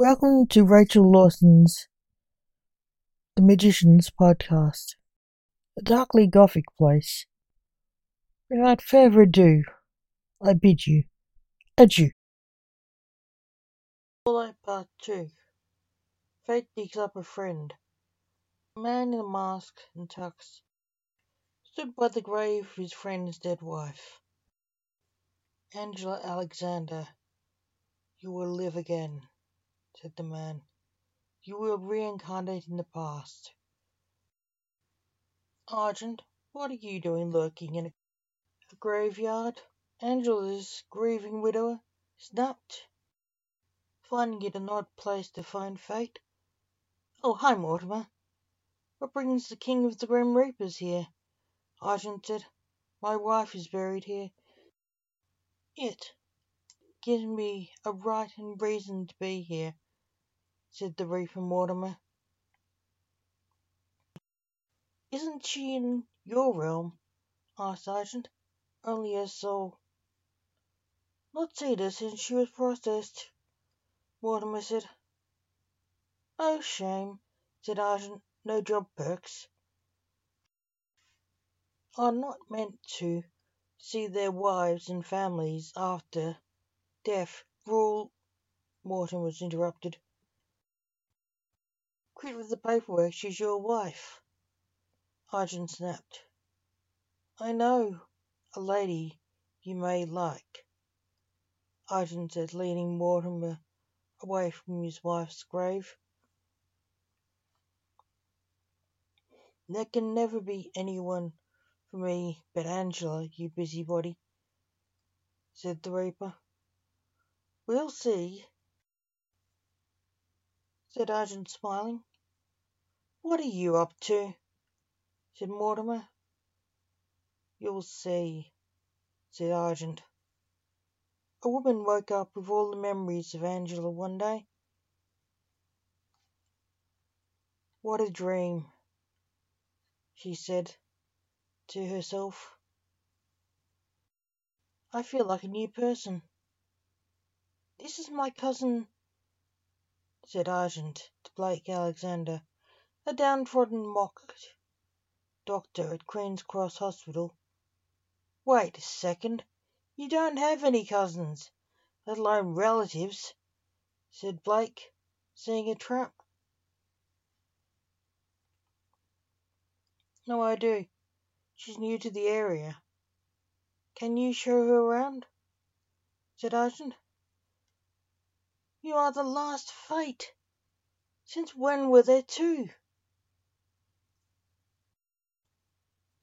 Welcome to Rachel Lawson's The Magicians podcast, a darkly gothic place. Without further ado, I bid you adieu. Follow part two. Fate digs up a friend. A man in a mask and tux stood by the grave of his friend's dead wife. Angela Alexander, you will live again said the man. You will reincarnate in the past. Argent, what are you doing lurking in a, a graveyard? Angela's grieving widower snapped, finding it an odd place to find fate. Oh, hi, Mortimer. What brings the king of the Grim Reapers here? Argent said. My wife is buried here. It gives me a right and reason to be here said the Reaper Mortimer. Isn't she in your realm? asked Argent. Only her soul. Not her since she was processed, Mortimer said. Oh, shame, said Argent. No job perks. Are not meant to see their wives and families after death. Rule, Mortimer was interrupted. Quit with the paperwork, she's your wife. Argent snapped. I know a lady you may like, Argent said, leaning Mortimer away from his wife's grave. There can never be anyone for me but Angela, you busybody, said the Reaper. We'll see, said Argent, smiling. What are you up to? said Mortimer. You'll see, said Argent. A woman woke up with all the memories of Angela one day. What a dream, she said to herself. I feel like a new person. This is my cousin, said Argent to Blake Alexander a downtrodden mock doctor at Queen's Cross Hospital. Wait a second. You don't have any cousins, let alone relatives, said Blake, seeing a trap. No, I do. She's new to the area. Can you show her around? said Argent. You are the last fate. Since when were there two?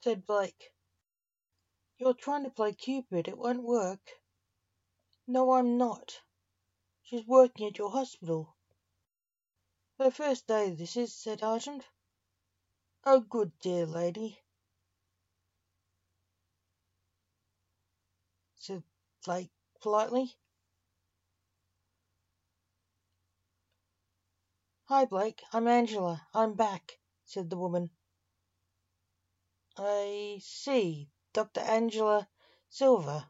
Said Blake. You're trying to play Cupid. It won't work. No, I'm not. She's working at your hospital. Her first day this is, said Argent. Oh, good dear lady, said Blake politely. Hi, Blake. I'm Angela. I'm back, said the woman. I see. Dr. Angela Silver.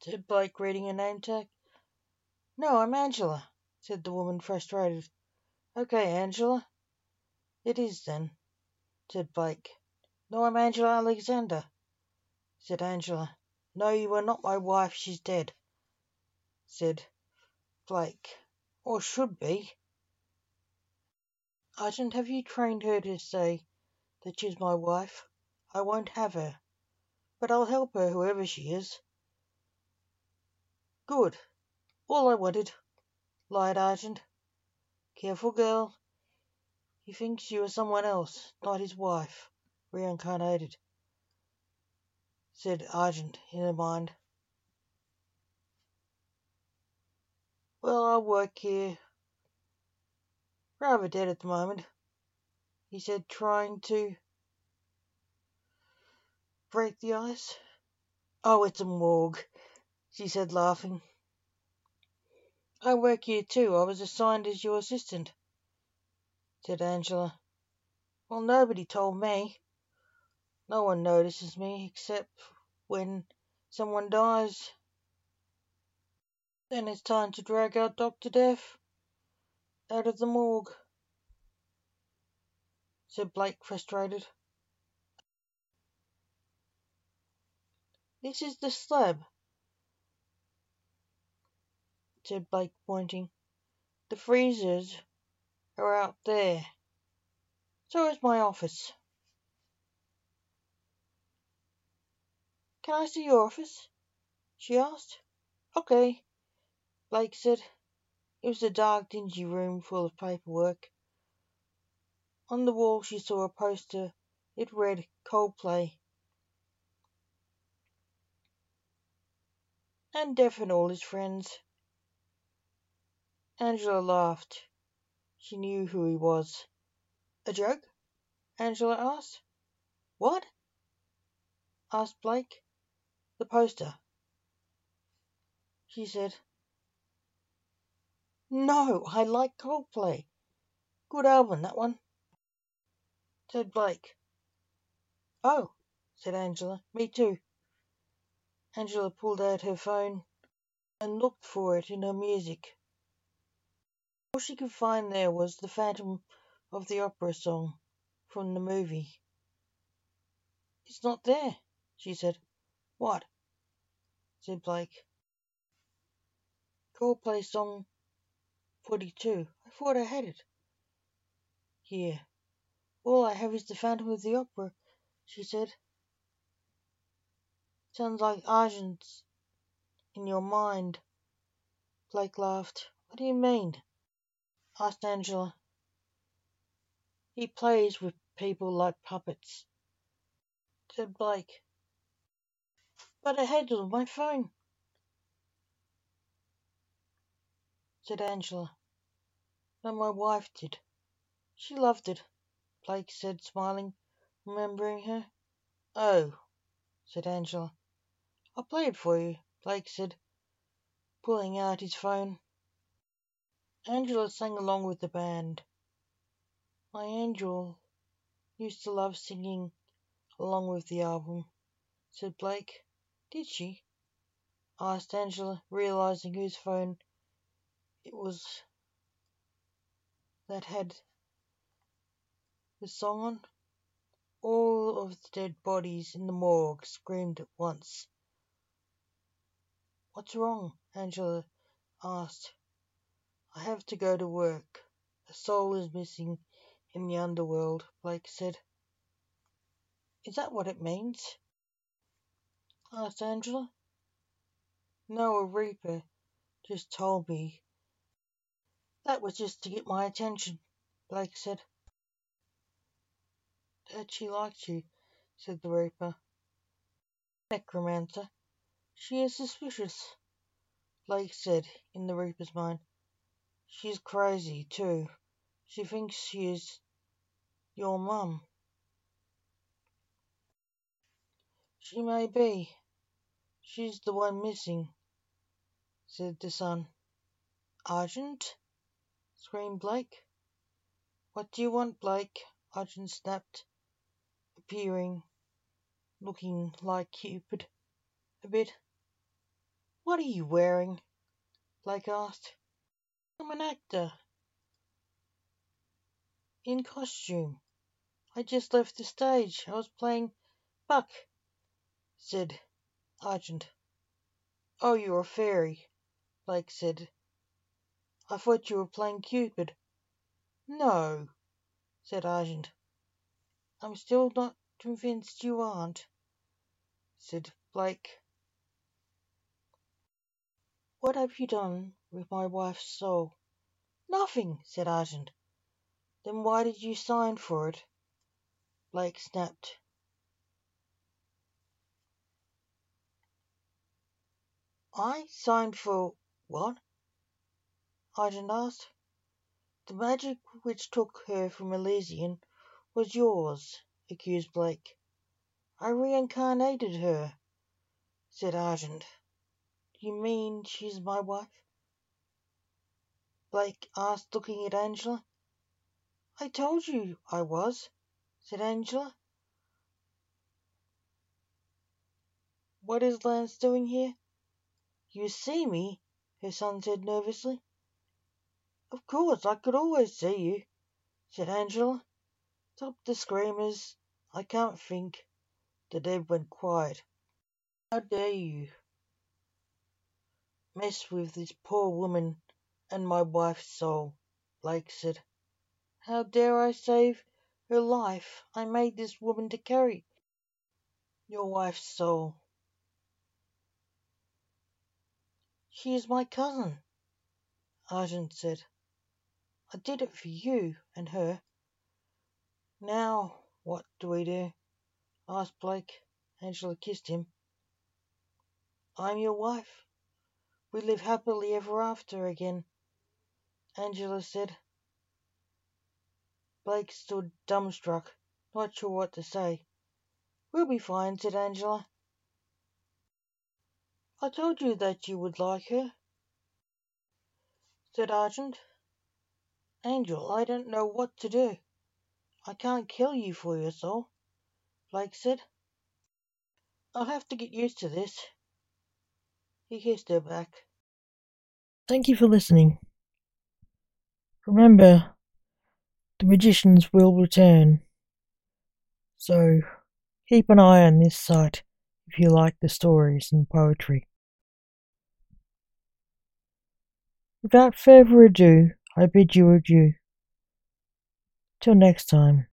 said Blake, reading a name tag. No, I'm Angela, said the woman, frustrated. Okay, Angela. It is then, said Blake. No, I'm Angela Alexander, said Angela. No, you are not my wife. She's dead, said Blake. Or should be. Argent, have you trained her to say that she's my wife. I won't have her, but I'll help her, whoever she is. Good. All I wanted, lied Argent. Careful, girl. He thinks you are someone else, not his wife, reincarnated, said Argent in her mind. Well, I'll work here. Rather dead at the moment he said, trying to break the ice. Oh, it's a morgue, she said, laughing. I work here too. I was assigned as your assistant, said Angela. Well, nobody told me. No one notices me except when someone dies. Then it's time to drag out Dr. Death out of the morgue, said Blake, frustrated. This is the slab, said Blake, pointing. The freezers are out there. So is my office. Can I see your office? she asked. Okay, Blake said. It was a dark, dingy room full of paperwork. On the wall she saw a poster. It read Coldplay. And Death and all his friends. Angela laughed. She knew who he was. A joke? Angela asked. What? asked Blake. The poster. She said. No, I like Coldplay. Good album, that one, said Blake. Oh, said Angela. Me too. Angela pulled out her phone and looked for it in her music. All she could find there was the Phantom of the Opera song from the movie. It's not there, she said. What? said Blake. Coldplay song 42. I thought I had it. Here. All I have is the Phantom of the Opera, she said. Sounds like Argent's in your mind. Blake laughed. What do you mean? asked Angela. He plays with people like puppets, said Blake. But I had it on my phone, said Angela. And my wife did. She loved it, Blake said, smiling, remembering her. Oh, said Angela. I'll play it for you, Blake said, pulling out his phone. Angela sang along with the band. My angel used to love singing along with the album, said Blake. Did she? asked Angela, realizing whose phone it was that had the song on. All of the dead bodies in the morgue screamed at once. What's wrong? Angela asked. I have to go to work. A soul is missing in the underworld, Blake said. Is that what it means? asked Angela. No, a reaper just told me. That was just to get my attention, Blake said. That she liked you, said the reaper. Necromancer. She is suspicious, Blake said in the reaper's mind. She's crazy, too. She thinks she is your mum. She may be. She's the one missing, said the son. Argent? screamed Blake. What do you want, Blake? Argent snapped, appearing, looking like Cupid a bit. What are you wearing? Blake asked. I'm an actor. In costume. I just left the stage. I was playing Puck, said Argent. Oh, you're a fairy, Blake said. I thought you were playing Cupid. No, said Argent. I'm still not convinced you aren't, said Blake. What have you done with my wife's soul? Nothing, said Argent. Then why did you sign for it? Blake snapped. I signed for what? Argent asked. The magic which took her from Elysium was yours, accused Blake. I reincarnated her, said Argent. You mean she's my wife? Blake asked, looking at Angela. I told you I was, said Angela. What is Lance doing here? You see me? her son said nervously. Of course, I could always see you, said Angela. Stop the screamers. I can't think. The dead went quiet. How dare you mess with this poor woman and my wife's soul, Blake said. How dare I save her life? I made this woman to carry your wife's soul. She is my cousin, Argent said. I did it for you and her. Now, what do we do? asked Blake. Angela kissed him. I'm your wife. We live happily ever after again, Angela said. Blake stood dumbstruck, not sure what to say. We'll be fine, said Angela. I told you that you would like her, said Argent. Angel, I don't know what to do. I can't kill you for your soul, Blake said. I'll have to get used to this. He kissed her back. Thank you for listening. Remember, the magicians will return. So keep an eye on this site if you like the stories and poetry. Without further ado, I bid you adieu. Till next time.